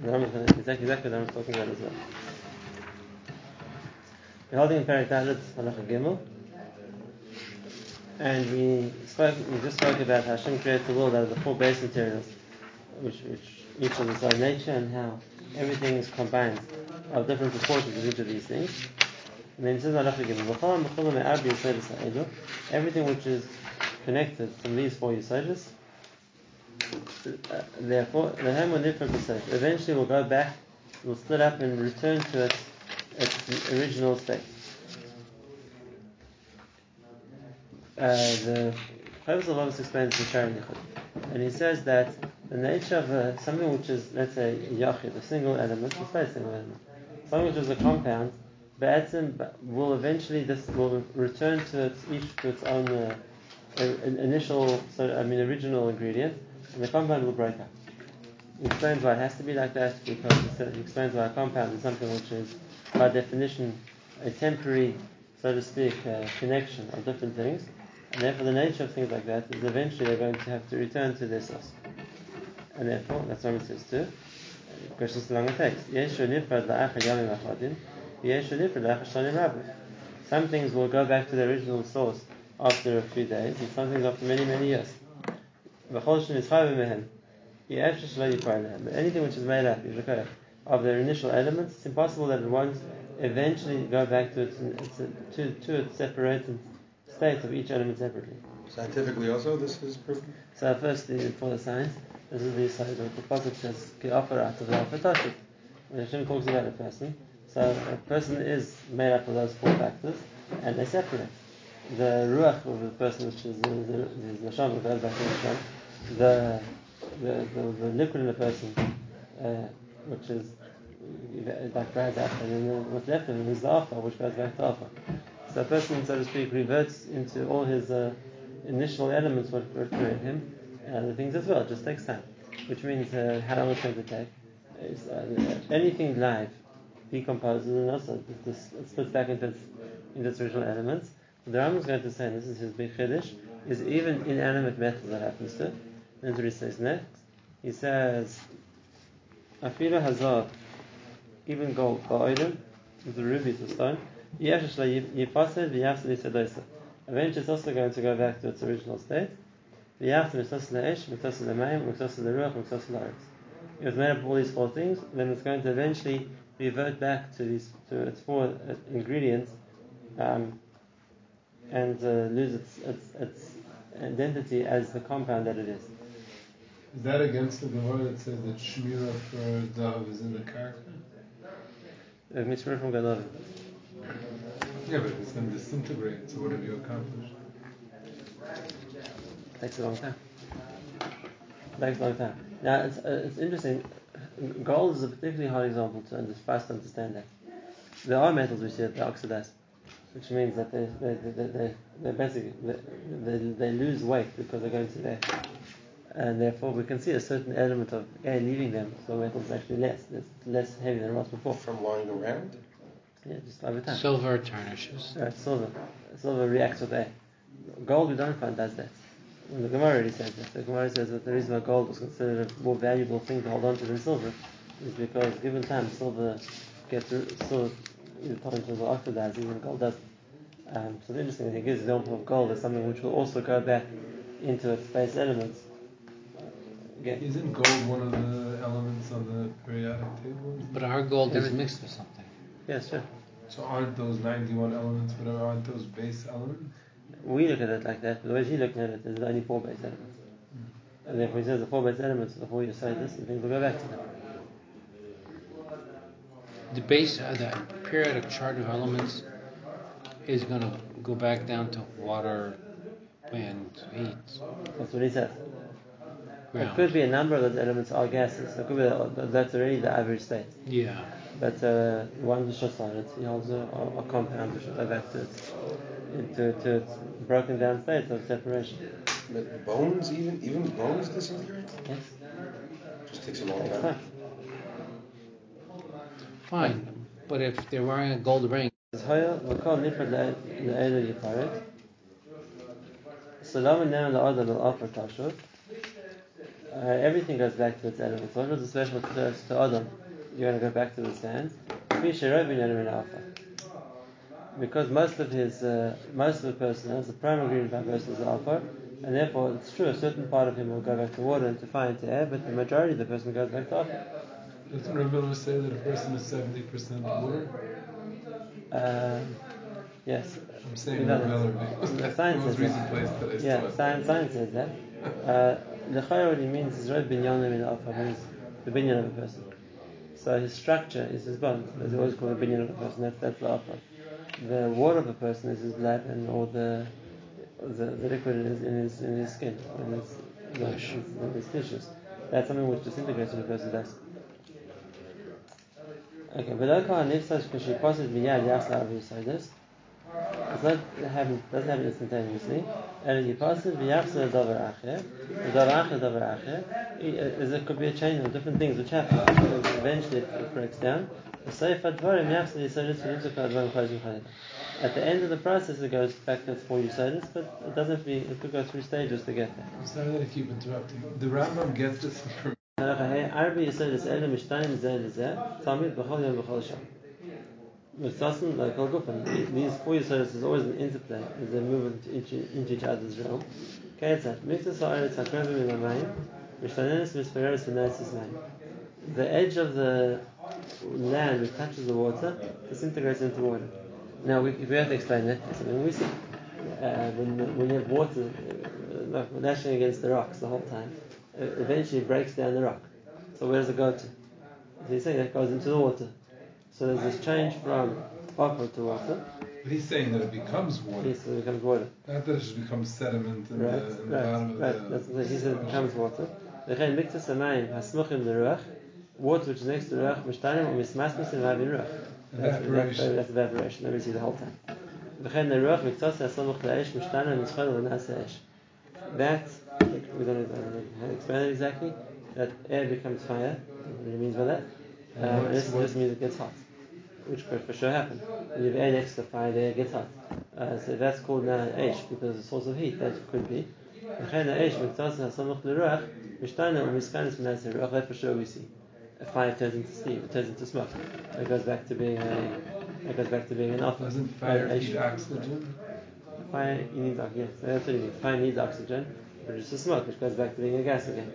Exactly, exactly what I'm talking about as well. We're holding in Gimel, and we spoke, we just spoke about how Hashem created the world out of the four base materials, which, which each of its own nature, and how everything is combined of different proportions of each of these things. And then it says Gimel, everything which is connected from these four Yisodis, therefore, the will differ Eventually, will go back, will split up and return to its, its original state. Uh, the of explains the Sharon Yichud, and he says that the nature of something which is, let's say, Yachid, a single element, let's say a single element, something which is a compound, Ba'atzim will eventually this will return to its each to its own uh, initial, so I mean original ingredient, and the compound will break up. He explains why it has to be like that because he explains why a compound is something which is, by definition, a temporary, so to speak, uh, connection of different things, and therefore the nature of things like that is eventually they're going to have to return to their source. And therefore, that's what it says too. The question is how long it takes. Some things will go back to the original source after a few days, and some things after many, many years. Anything which is made up of their initial elements, it's impossible that it won't eventually go back to its, its to, to its separated state of each element separately. Scientifically, also, this is proven. So, firstly, for the science, this is the side of the pasuk says "Ki'afarat of When Hashem talks about a person, so a person is made up of those four factors, and they separate. The ruach of the person, which is the, the, the neshama, goes back to the the, the, the, the liquid in the person, uh, which is that dries out, and then what's left of him is the alpha, which goes back to alpha. So a person, so to speak, reverts into all his uh, initial elements what created him, and other things as well. It just takes time, which means uh, how long it's going to take. Uh, anything live decomposes and also it splits back into its, into its original elements. The Rambam is going to say, and this is his big chiddush, is even inanimate metal that happens to. That's he says next. He says, Afila Hazar, even gold, ba'odim, the ruby, the stone, eventually it's also going to go back to its original state. It was made up of all these four things, then it's going to eventually revert back to these to its four ingredients um, and uh, lose its, its, its identity as the compound that it is. Is that against the Gemara that says that Shmira for Zahav is in the character? Uh, Shmira from Gadol. Yeah, but it's going to disintegrate, so what have you accomplished? It takes a long time. Takes a long time. Now, it's, uh, it's interesting. Gold is a particularly hard example to understand, fast understand that. There are metals which they oxidize which means that they, they, they, they, they basically they, they, lose weight because they're going to there. And therefore, we can see a certain element of air leaving them, so metal is actually less. It's less heavy than it was before. From lying around? Yeah, just over time. Silver tarnishes. Right, silver. Silver reacts with air. Gold, we don't find does that. And the Gemara already says that. The Gemara says that the reason why gold was considered a more valuable thing to hold on to than silver is because, given time, silver gets silver either potentials or oxidized, even gold doesn't. Um, so the interesting he gives the example of gold as something which will also go back into its base elements. Again. Isn't gold one of the elements on the periodic table? But our gold is mixed with something. Yes, sure. So aren't those 91 elements, whatever, aren't those base elements? We look at it like that, but the way he's looking at it is only four base elements. Mm. And therefore he says the four base elements, before you say this, and things will go back to them the base, uh, the periodic chart of elements is going to go back down to water and heat. That's what he says. Ground. It could be a number of those elements are gases. It could be that, that's already the average state. Yeah. But uh, one is just on it. He holds a, a compound which will to its, into, to its broken down state of separation. But bones, even even bones disintegrate. Yes. Just takes a long time. time. Fine, but if they're wearing a gold ring. So now now the other will offer kashut. Uh, everything goes back to its elements. What was a special curse to Adam? You're going to go back to the sand. Because most of his, uh, most of the person has the primary ingredient of person is the alpha, and therefore it's true a certain part of him will go back to water and to fire and to air, but the majority of the person goes back to alpha. Doesn't Rabbi say that a person is 70% water? Um, yes. I'm saying Rabbi that. Miller because The science says that. place that I Yeah, science, science says that. Uh, L'chayr what he means is Reb Binyanim in Alpha means the binyan of a person. So his structure is his bones, as always call the binyan of a person. That's that's the Alpha. The water of a person is his blood and all the the, the liquid in his, in his in his skin, in his Flesh. in his tissues. That's something which disintegrates when a person dies. Okay, but okay, because she passes miyad yasla avu this. It's not happen doesn't happen instantaneously. And you pass it v'yapsa davar acher, davar acher davar acher. There could be a chain of different things which happen. Eventually it breaks down. V'seif advarim yapsa yisodis v'nimtzuk advarim chayzim chayim. At the end of the process, it goes back to its four Yisodis, but it doesn't have to be, it could go through stages to get there. I'm sorry that I keep interrupting. The Rambam gets this from Mitzasim like Kol Gufan, these four Yisoyas is always an interplay as they move into each, into each other's realm. Ketzat, Mitzvah Ha'aretz HaKrovim Ilamayim, Mishtanenis Mispereris Vinaitis Mayim. The edge of the land which touches the water disintegrates into water. Now, we, if we have to explain that, that's something we see. Uh, when, when you have water uh, lashing against the rocks the whole time, it eventually breaks down the rock. So where does it go to? So he's saying that goes into the water. So there's this change from aqua to water. But he's saying that it becomes water. Yes, so it becomes water. Not that it should become sediment in Right, the, in the right, bottom of right. the. That's what he says it becomes water. וכן מקצת המים הסמוכים לרוח, water which is next to the ruach, משתנים ומסמסמסים מהווים רוח. That's, that's, Evaporation. that's evaporation. Let me see the whole time. וכן לרוח מקצת הסמוך לאש משתנה ומשחל ונעשה אש. That, we don't know how to explain it exactly, that air becomes fire. What he means by that? Um, And this what- just means it gets hot, which could for sure happen. When you have air next to the fire, there it gets hot. Uh, so that's called now ash because it's a source of heat. That could be. That for sure we see. A fire turns into steam, it turns into smoke. It goes back to being a, it goes back to being an oven. Doesn't fire need oxygen? Fire, you need oxygen. So that's what you need. Fire needs oxygen, produces smoke, which goes back to being a gas again.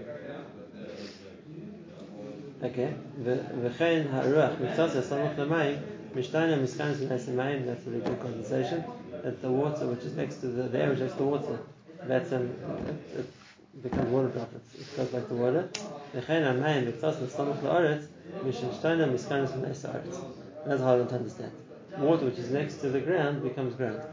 Okay, v'chein haruach mitzasa samach lemayim mishtana miskanis lemayim. That's a really good conversation. That the water which is next to the, the air which is next the water. That's um, it, it, becomes water droplets. It goes back to water. V'chein hamayim mitzasa samach leoretz mishtana miskanis lemayim. That's hard to understand. Water which is next to the ground becomes ground.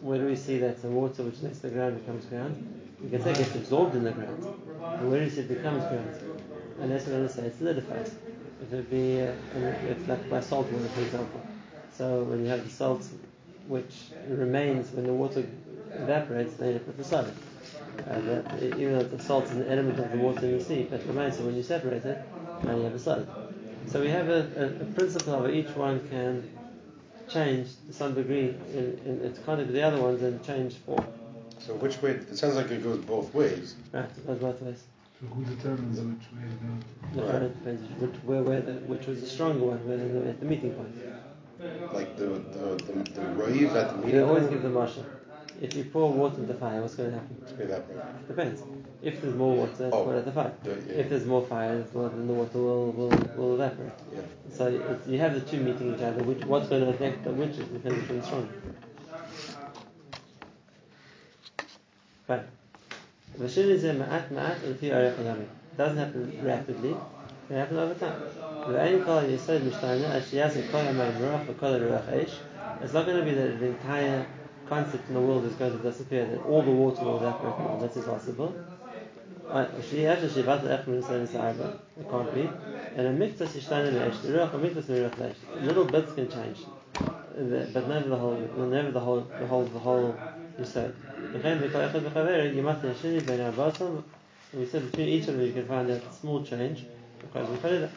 Where do we see that the water which is next to the ground becomes ground? You can say it gets absorbed in the ground. And where does it become ground? And that's what I say, it solidifies. It would be, uh, it's like by salt water, for example. So when you have the salt which remains when the water evaporates, then you put the salt. Uh, that, even though the salt is an element of the water in the sea, but remains. So when you separate it, now you have a solid. So we have a, a, a principle of each one can change to some degree in, in its contact with the other ones and change form. So which way? It sounds like it goes both ways. Right, it goes both ways. So who determines which way to go? The Right. current depends which, where, where the, which was the stronger one, where they're at the meeting point. Like the the the, the rave at the meeting. They meeting. always point, give the marshal. If you pour water into the fire, what's going to happen? evaporate. Depends. If there's more water, it's Oh. poured at the fire. Yeah, yeah. If there's more fire, then the water will, will, will evaporate. Yeah. So it's, you have the two meeting each other. Which, what's going to affect the which is depends which one's stronger. Fine. It doesn't happen rapidly, it happens over time. It's not going to be that the entire concept in the world is going to disappear, that all the water will evaporate now. That is possible. She has a shivat arba. It can't be. And a mitzvah shishtana leish. The ruach a mitzvah meruach leish. Little bits can change, but never the whole. Never the whole. The whole. The whole you said. And we said between each of them you can find that small change. So,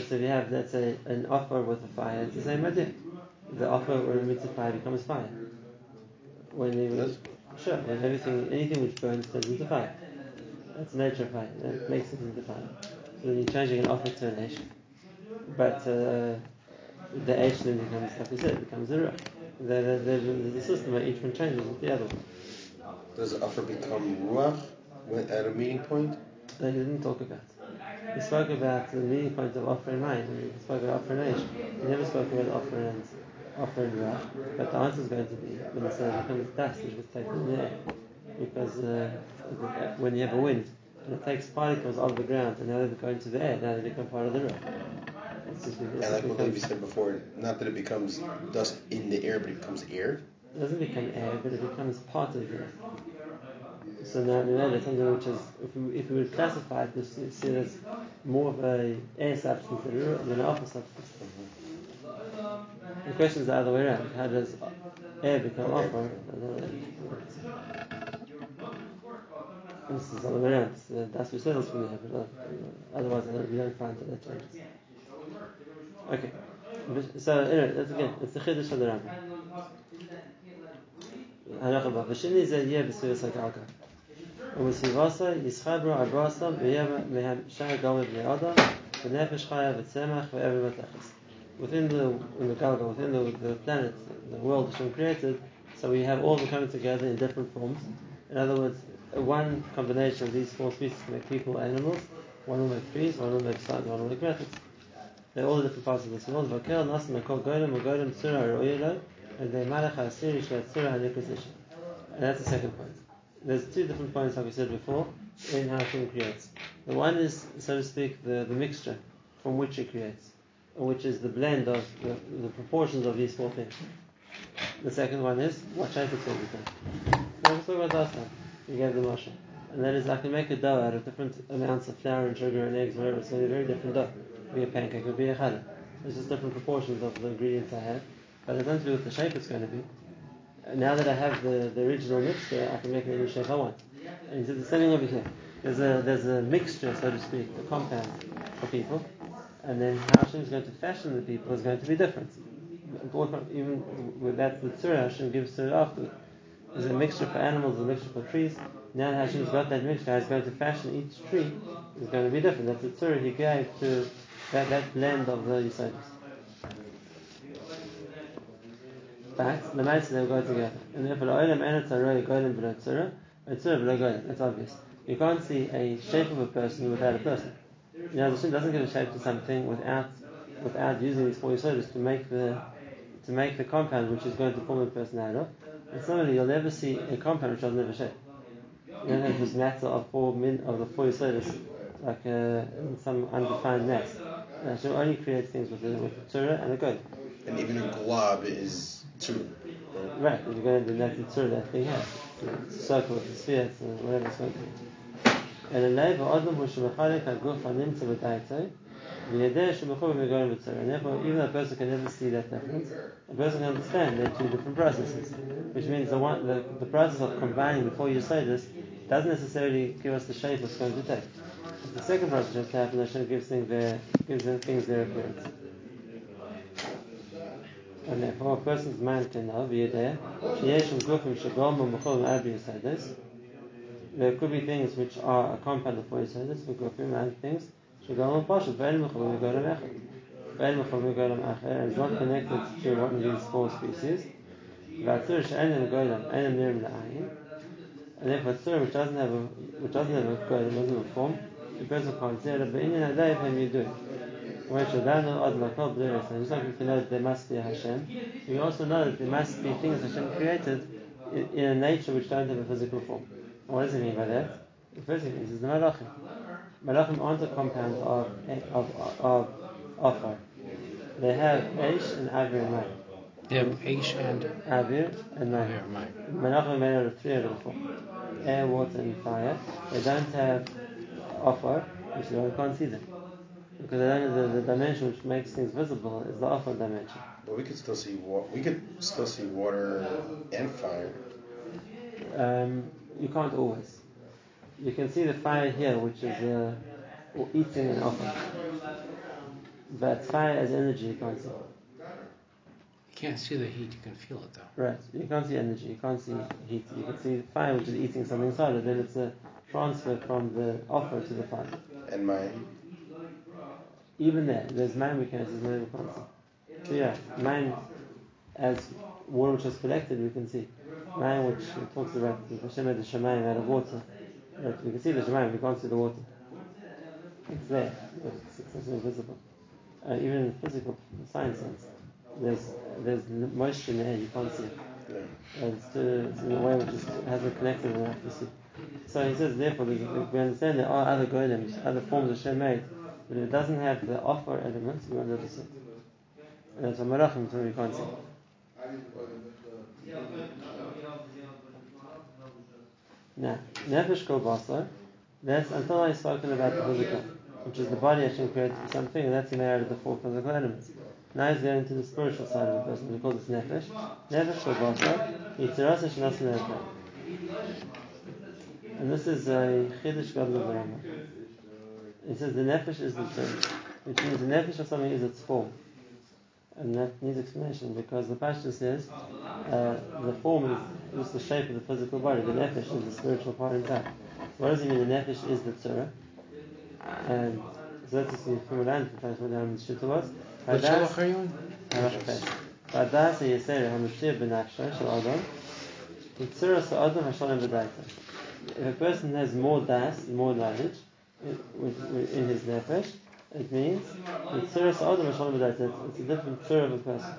so we have that's a, an offer with a fire, it's the same idea. The offer or a mitzvah fire becomes fire. When it was, sure, when everything anything which burns turns into fire. That's nature fire, that makes it into fire. So then you're changing an offer to an ash. But uh, the ash then becomes like we said, it becomes a rock. There, there, there- there's a system where each one changes with the other one. Does the offer become ruach at a meeting point? That he didn't talk about. He spoke about the meeting point of offer and and he spoke about offer and. He never spoke about offer and offer and Ruach. But the answer is going to be when the sun becomes dust, which was taken in the air. Because uh, when you have a wind, and it takes particles out of the ground, and now they go into the air, now they become part of the Ruach. And like what Levi said before, not that it becomes dust in the air, but it becomes air. It doesn't become air, but it becomes part of air. So now we know that something which is, if we, if we would classify it, this see it as more of a air substance than, an upper substance. The question is the other way around. How does air become upper? This is the other way around. That's says this from but uh, otherwise we don't find that that changes. Okay. So anyway, that's again, it's the Chiddush of the Rambam. Harachava. V'shini zeh yeh b'sivasa kalka. U'b'sivasa yischabru abrasa v'yeh mehem shah gomer b'nei v'nefesh chaya v'tzemach v'ever v'tachis. Within the, in the Galga, within the, the planet, the world which was created, so we have all of them coming together in different forms. In other words, one combination of these four species make people, animals, one will make trees, one will make sun, one will make methods. They're all the different parts of this world. Vakel, Nasim, Akol, Golem, Golem, Tzura, Ro'yelo, and they Malach HaSiri, Shvatzura, HaNikosisha. And that's the second point. There's two different points, like we said before, in how Hashem creates. The one is, so to speak, the, the mixture from which it creates, which is the blend of the, the proportions of these four things. The second one is what shape it's to become. Now we spoke about last time. We gave the mashal. And that is I can make a dough out of different amounts of flour and sugar and eggs, whatever. It's going to be very different dough. Be a pancake, it could be a challah. There's just different proportions of the ingredients I have. But it doesn't do with the shape it's going to be. Now that I have the, the original mixture, I can make any shape I want. And he said the same thing over here. There's a there's a mixture, so to speak, a compound for people, and then how Hashem is going to fashion the people is going to be different. Even with that, the tzura Hashem gives to it after. There's a mixture for animals, a mixture for trees. Now Hashem's got that mixture, He's going to fashion each tree is going to be different. That's the tzura He gave to that, that blend of the Yisodis. But the mice they go together. And therefore, the olam and tzara golim below tzara, a tzara below golim. That's obvious. You can't see a shape of a person without a person. You know, the Shem doesn't give a shape to something without without using these four yisodis to make the to make the compound which is going to form a person out of. And similarly, you'll never see a compound which doesn't have a shape. You don't have this matter of four min of the four yisodis like uh, some undefined mass. Hashem only creates things with the, with the tzara and the golim. And even a glob is two. Right, if you're going to do that, sort of that thing has. It's a circle, it's a sphere, it's a whatever it's going to be. And a life of Adam was Shemachalik HaGuf HaNimtza B'Daitoi V'yedeh Shemachov V'Goyim B'Tzor And therefore, even a person can never see that difference, a person can understand there are two different processes. Which means the one, the, the process of combining before you say this doesn't necessarily give us the shape it's going to take. The second process just happened. Hashem gives things their gives them things their appearance. And therefore, a person's mind can now be there. There could be things which are a compound of four yisadas, we go and things. Shagom and Pasha, Ve'el Mechol, we go to Mechol, we go to Mechel, and it's not connected to one of these four species. Vatsur, She'enem Goylam, Enem Nirim La'ayim. And therefore, Tsur, which doesn't have a, which doesn't have a golem doesn't have a form, the person can't do it, but in the day of him you do it. And just like we can know that there must be a Hashem, we also know that there must be things Hashem created in, a nature which don't have a physical form. What does it mean by that? The first thing is, is the Malachim. Malachim aren't a compound of, of, of, of offer. They have Eish and Avir and Mayim. They have Eish and Avir and Mayim. Malachim are made out of three out of four air, water, and fire. They don't have offer, which is why we can't see them. Because the, the dimension which makes things visible is the offer dimension. But we could still see wa- we could still see water and fire. Um, you can't always. You can see the fire here, which is uh, eating an offer. But fire as energy you can't see. You can't see the heat, you can feel it though. Right. You can't see energy. You can't see heat. You can see the fire, which is eating something inside it. Then it's a transfer from the offer to the fire. And mine. Even there, there's man we can there's man we can't. So yeah, man as water which is collected, we can see. Man which talks about the Hashem made the Shemayim out of water. Right? We can see the Shemayim, we can't see the water. It's there, it's, it's invisible. Uh, even in the physical science sense, there's there's moisture in the air, you can't see it. Yeah. And it's, it's in a way which is, hasn't connected enough to see. So he says, therefore, we understand there are other golems, other forms of Shem made, but it doesn't have the offer elements, we won't be able to see. And that's what Malachim, so we can't see. Now, Nefesh Kol Basar, that's until I've spoken about the physical, which is the body Hashem created for something, and that's made out of the four physical elements. Now he's going to the spiritual side of the person, he calls it Nefesh. Nefesh Kol Basar, Yitziras Hashanah Sinayim. And this is a Chiddush Gadol of the. He says the Nefesh is the term, which means the Nefesh of something is its form. And that needs explanation because the Pashto says uh, the form is just the shape of the physical body. The nefesh is the spiritual part inside. What does he mean? The nefesh is the tzura. And so that's just from a land from what down the was. What shalach are you in? Vadas yisera hamashir b'nafsha shel adam. Yitzura sa'adam hashalem b'daita. If a person has more das, more knowledge in, with, with, in his nefesh, it means Yitzura sa'adam hashalem b'daita. It's a different tzura of a person.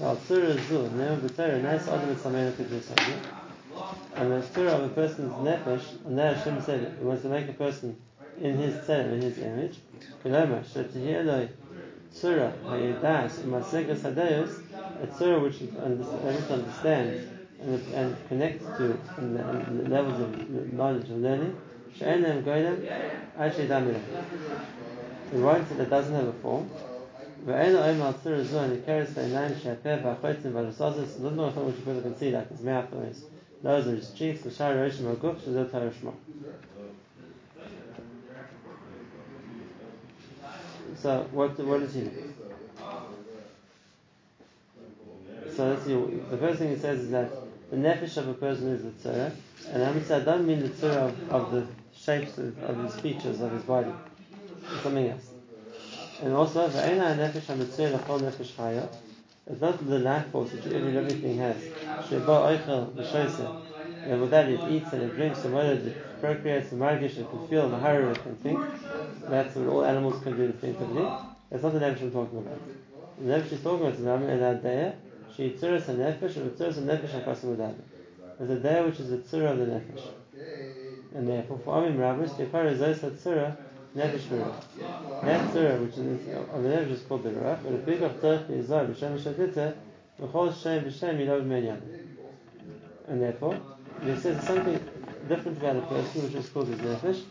Well, tzura is zu, of nice adam and samein kiddush And the tzura of a person's nefesh, and there Hashem said, He wants to make a person in His tzara, in His image. Tzura Hayedas Masegas Hadeus, a tzura which everyone understands and, and connects to in the levels of knowledge and learning, Sha'enam Goyam Ashe Damira. The writes that doesn't have a form. Va'ena Oim al Surah Zu and it carries the Inam Shapeh Va'chotim Va'rasazis, doesn't know which people can see, that his mouth or his nose or his cheeks, L'shar Roshim Ha'guf, So what what does he? So let's see. The first thing he says is that the nefesh of a person is the tzara, and I'm saying I don't mean the tzara of, of the shapes of, of his features of his body. It's something else. And also, v'eina nefesh hamitzir lechol nefesh chaya. It's not the life force which every living thing has. Sheba oichel v'shoyse. And with that it eats and it drinks and whether it procreates and margish, it can feel, mahara, it can think. That's what all animals can do instinctively. That's not the nefesh I'm talking about. The nefesh he's talking about is Ram el Adaya, she tzuras a nefesh, and tzuras a nefesh akasim udada. There's a day which is the tzura of the nefesh. And therefore, for Amim Rabbis, the is also tzura, nefesh v'ruach. That tzura, which is of the nefesh, is called the ruach, but a big of tzarech b'yizar b'shem shatitza, v'chol shem b'shem yilov menyan. And therefore, he says something different about a person, which is called his nefesh,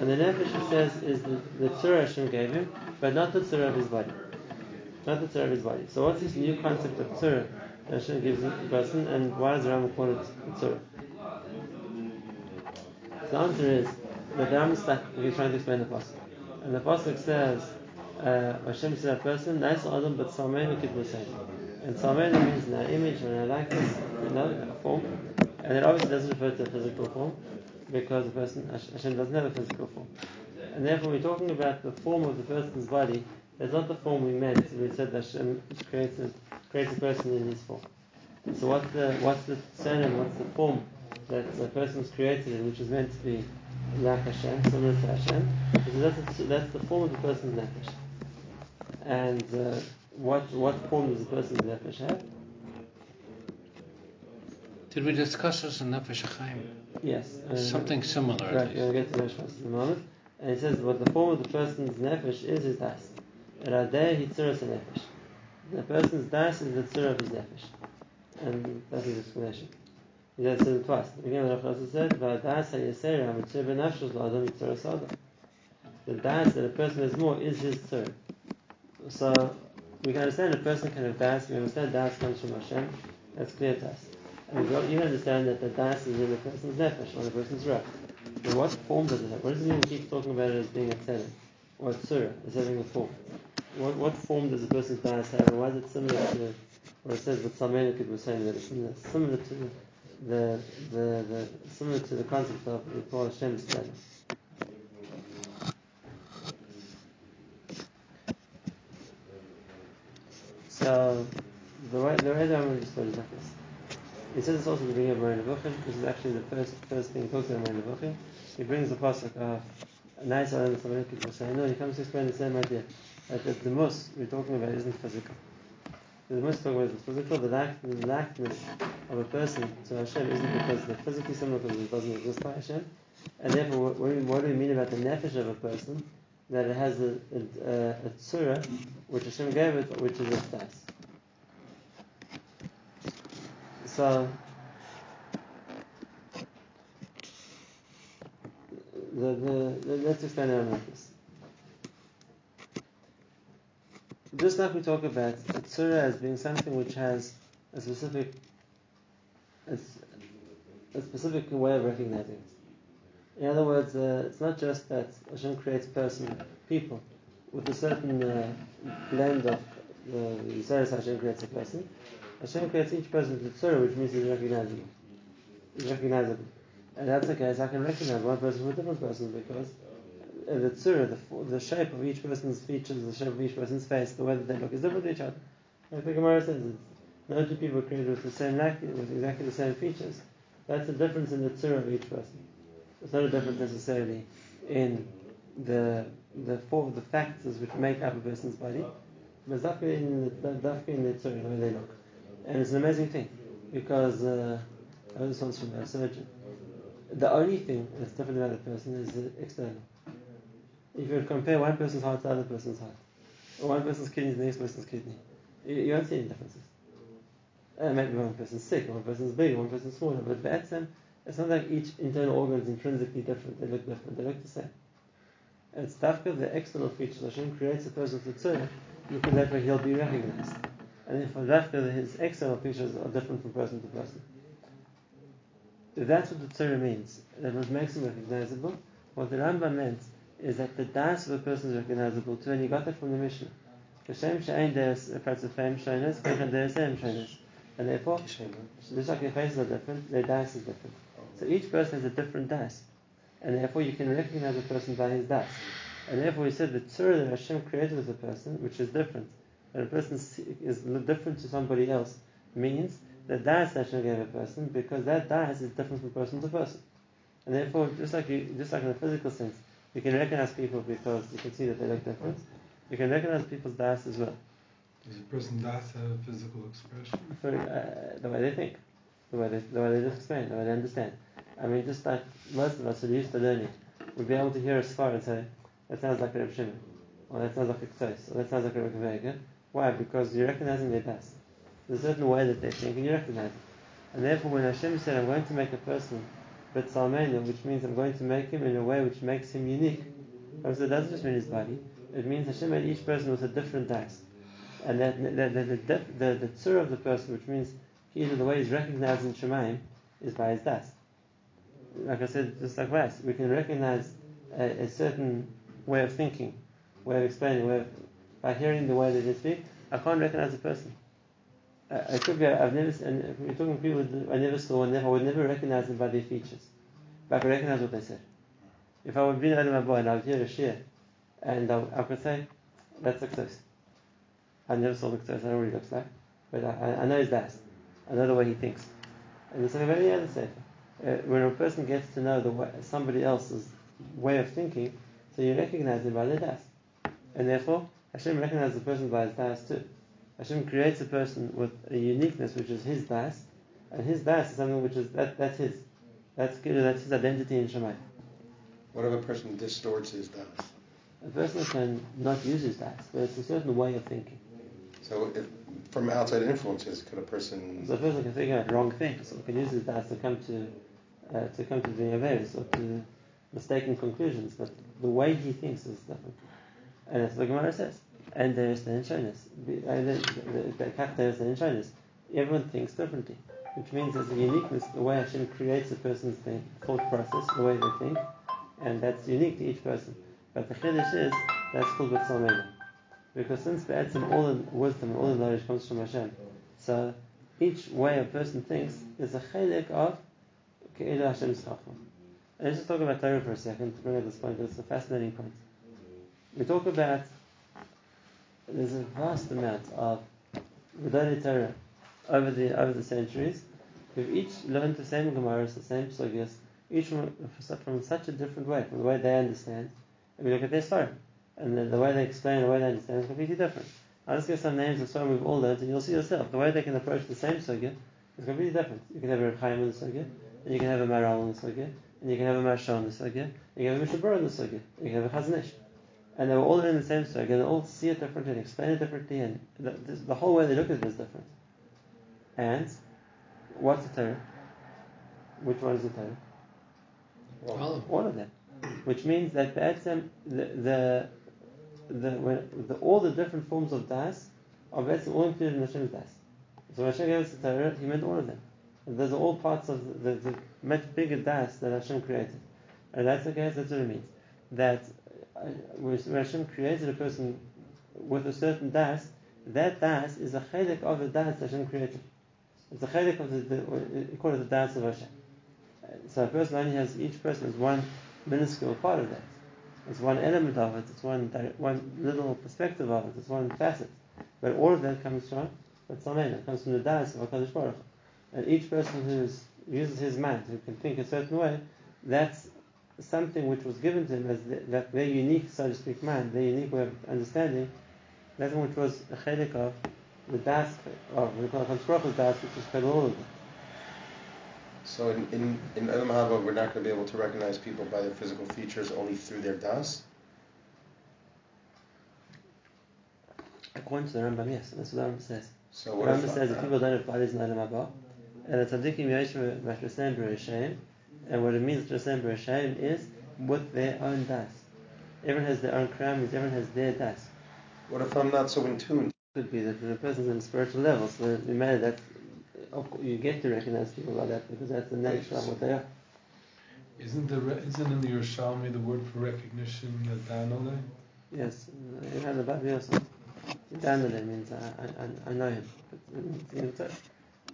and the nefesh, he says, is the, the tzura Hashem gave him, but not the tzura of his body. Not the tzura of his body. So what's this new concept of tzura that Hashem gives a person, and why does Rambam call it tzura? The answer is that the Rambam is stuck, he's trying to explain the pasuk. And the pasuk says, uh, Hashem said a person, nice adam, but Salmeinu keep the same. And salmenu means in our image, in our likeness, in our form. And it obviously doesn't refer to a physical form, because the person, Hashem doesn't have a physical form. And therefore, we're talking about the form of the person's body. That's not the form we meant. We said that Hashem creates a, creates a person in his form. So what's the what's the surname? What's the form that the person's created in, which is meant to be like Hashem, similar to Hashem? That's, the- that's the form of the person's nefesh. And uh, what what form does the person's nefesh have? Did we discuss this in Nefesh Chaim? Yes. uh, Something similar. Right, we'll get to Nefesh in a moment. And it says what the form of the person's nefesh is his das. Radeh hitzuras nefesh. The person's das is the tzura of his nefesh. And that's his explanation. He said it twice. At the beginning of the also said, V'adas ha'yesera ha'mitzvah b'nafshos la'adam hitzuras adam. The das that a person has more is his tzura. So we can understand a person can have das. We understand das comes from Hashem. That's clear to us. And even understand that the das is in the person's nefesh, on the person's ruach. But what form does it have? What does it mean we keep talking about it as being a tzedek? Or a tzura, as having a form? What, what form does a person's das have? And why is it similar to where it says that Salmena could be saying that it's similar, similar to the, the, the similar to the concept of the Paul Hashem's plan. So the way the way that I'm going to explain is like this. He says it's also the beginning of Moreh Nevuchim. This is actually the first first thing he talks about Moreh Nevuchim. He brings the pasuk uh, of nice Adam Samarikid was saying, no, he comes to explain the same idea. That the, the mus we're talking about isn't physical. The mus talking about is physical, the lack the lackness of a person to Hashem isn't because they're physically similar because it doesn't exist by Hashem. And therefore what, what, do we, mean about the nefesh of a person? That it has a, a, a, a tzura which Hashem gave it, which is its das. The, the, the, let's explain like this. Just like we talk about tzura as being something which has a specific a, specific way of recognizing it. In other words, uh, it's not just that Hashem creates person, people, with a certain uh, blend of the Yisaris Hashem creates a person. Hashem creates each person with tzura, which means he's recognizable. He's recognizable. And that's the case, I can recognize one person from a different person because the tzura, the, the shape of each person's features, the shape of each person's face, the way that they look is different to each other. Like the Gemara says, it's, no two people created with the same with exactly the same features. That's the difference in the tzura of each person. It's not a difference necessarily in the the four the factors which make up a person's body, but it's in the, in the tzura, the way they look. And it's an amazing thing because uh, was once from a surgeon the only thing that's different about a person is the external. If you compare one person's heart to another person's heart, or one person's kidney to the next person's kidney, you, you won't see any differences. Uh, maybe one person's sick, one person's big, one person's smaller, but Ba'atzim, it's not like each internal organ is intrinsically different, they look different, they look the same. And it's dafka the external features. Hashem creates a person with tzur, look at that way he'll be recognized. And if dafka his external features are different from person to person. If that's what the Torah means, that what makes him recognizable, what the Rambam meant is that the das of a person is recognizable too, and you got that from the Mishnah. Kashem she'ain deis fame shoyness, kashem deis em shoyness. And therefore, just like their faces are different, their das is different. So each person has a different das. And therefore you can recognize a person by his das. And therefore he said the tzura that Hashem created with a person, which is different, that a person is different to somebody else, means the das Hashem gave a person because that das is different from person to person. And therefore, just like you, just like in a physical sense, you can recognize people because you can see that they look different. You can recognize people's das as well. Does a person das have a physical expression? For uh, the way they think, the way they, the way they explain, the way they understand. I mean, just like most of us are used to learning, we'd be able to hear a scar and say, "That sounds like a Reb Shimon," or "That sounds like a Ktos," or "That sounds like a Reb Why? Because you're recognizing their das. There's a certain way that they think, and you recognize it. And therefore, when Hashem said, I'm going to make a person B'tzalmenu, which means I'm going to make him in a way which makes him unique, oh, obviously it doesn't just mean his body, it means Hashem made each person with a different das. And that, the, the, the, the, the tzur of the person, which means he, the way he's recognized in Shemaim, is by his das. Like I said, just like that, we can recognize a, a, certain way of thinking, way of explaining, way of, by hearing the way that they speak. I can't recognize the person. I could be, I've never, and we're talking people I never saw, and never, I would never recognize them by their features. But I could recognize what they said. If I would be in my boy and I would hear a share, and I, I, could say, that's success. I never saw success, I know what he looks like, but I, I know his best. I know the way he thinks. And the same about any other when a person gets to know the way, somebody else's way of thinking, so you recognize him by their das. And therefore, Hashem recognizes the person by his das too. Hashem creates a person with a uniqueness which is his das, and his das is something which is that, that's his. That's that's his identity in Shemai. What if a person distorts his das? A person can not use his das, but it's a certain way of thinking. So, if, from outside influences, could a person? So a person can think about wrong things, or can use his das to come to uh, to come to the averis or to mistaken conclusions. But the way he thinks is different, and as the Gemara says and there is the Inshinus. Uh, there is the Inshinus. Everyone thinks differently, which means there's a uniqueness, the way Hashem creates a person's thought process, the way they think, and that's unique to each person. But the Chiddush is, that's called B'tzalmena. Because since B'etzim, all the wisdom, all the knowledge comes from Hashem, so each way a person thinks is a chelik of Ke'ilu Hashem's Chachma. And let's just talk about Torah for a second to bring up this point, because it's a fascinating point. We talk about there's a vast amount of Gedolei Torah over the over the centuries. We've each learned the same Gemaras, the same Sugyas, each from, from such a different way, from the way they understand. And we look at their story. And the, the way they explain, the way they understand is completely different. I'll just give some names of some we've all learned, and you'll see yourself. The way they can approach the same Sugya is completely different. You can have a Chaim in the Sugya, and you can have a Maharal in the Sugya, and you can have a Maharsha in the Sugya, and you can have a Mishabur in the Sugya, and you can have a Chazon And they were all in the same Sugya, and they all see it differently and explain it differently, and the, the whole way they look at it is different. And what's the Torah? Which one is the Torah? All of All of them. Which means that the, the, the, when, the, all the different forms of Das are Be'etzem all included in Hashem's Das. So when Hashem gave us the Torah, He meant all of them. Those are all parts of the, the, the much bigger Das that Hashem created. And that's the case, that's what it means. That Uh, when Hashem created a person with a certain Das, that Das is a chelik of the Das Hashem created. It's a chelik of the, the we call it the Das of Hashem. Uh, so a person only has, each person has one minuscule part of that. It's one element of it, it's one, one little perspective of it, it's one facet. But all of that comes from Tzalmena, it comes from the Das of HaKadosh Baruch. And each person who uses his mind, who can think a certain way, that's something which was given to him as the, that their unique, so to speak, mind, their unique way of understanding, that's one which was a chelik of the Das, of we call it HaKadosh Baruch Das, which is called all of them. So in in in Haba, we're not going to be able to recognize people by their physical features only through their das. According to the Rambam, yes, that's what the Rambam says. So The Rambam if, says that people don't have bodies in Olam Haba, and the tzaddikim yoshem v'shasem b'reshem, and what it means v'shasem b'reshem is with their own das. Everyone has their own crown, means everyone has their das. what if I'm not so in tune? Could be that when a person's on a spiritual level, so you matter that you get to recognize people like that because that's the nature of what they are. Isn't the isn't in the Yerushalmi the word for recognition the danole? Yes, in the Bible also. Danele means I, I, I- I know him.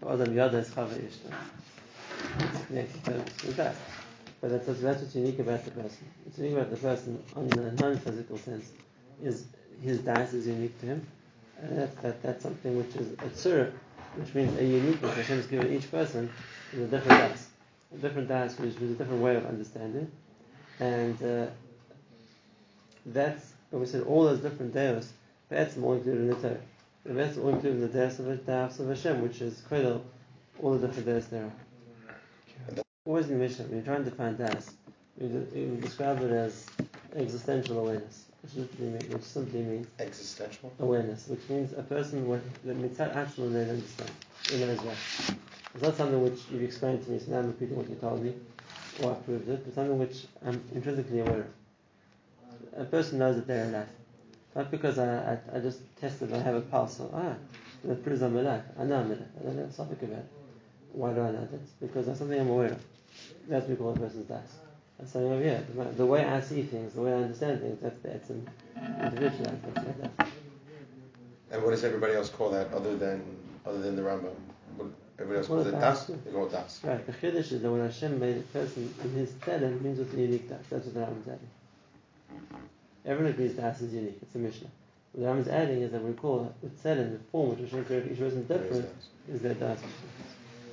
But with that. But that's, that's what's unique about the person. What's unique about the person on the non-physical sense is his das is unique to him. And that, that, that's something which is a tzur, which means a uniqueness Hashem has given each person is a different das. A different das which is a different way of understanding. And uh, that's, when we said all those different deos, that's all included in the Torah. That's all included in the deos of, deos of Hashem, which is Kodel, all the different deos there are. Always in the Mishnah, when you're trying to find das, we, we describe it as existential awareness, which, mean, which simply means Existential. awareness, which means a person with the mitzvah actually they understand. He knows that. It's not something which you've explained to me, so now I'm repeating what you told me, or I proved it, but something which I'm intrinsically aware of. A person knows that they're alive. Not because I, I, I just tested, I have a pulse, so, ah, that proves I'm alive. I know I'm alive. I don't have something about it. Why do I know that? Because that's something I'm aware of. That's what we call a person's das. That's something over here. The- The way I see things, the way I understand things, that's the it's an individualized. That's my das. And what does everybody else call that other than other than the Rambam? What, everybody else calls it das. They call it das. Right. The chiddush is that when Hashem made a person in His tzedek means with a unique das. That's what the Rambam is adding. Everyone agrees das is unique. It's a Mishnah. What the Rambam is adding is that we call the tzedek, the form which Hashem created each person different, is their das.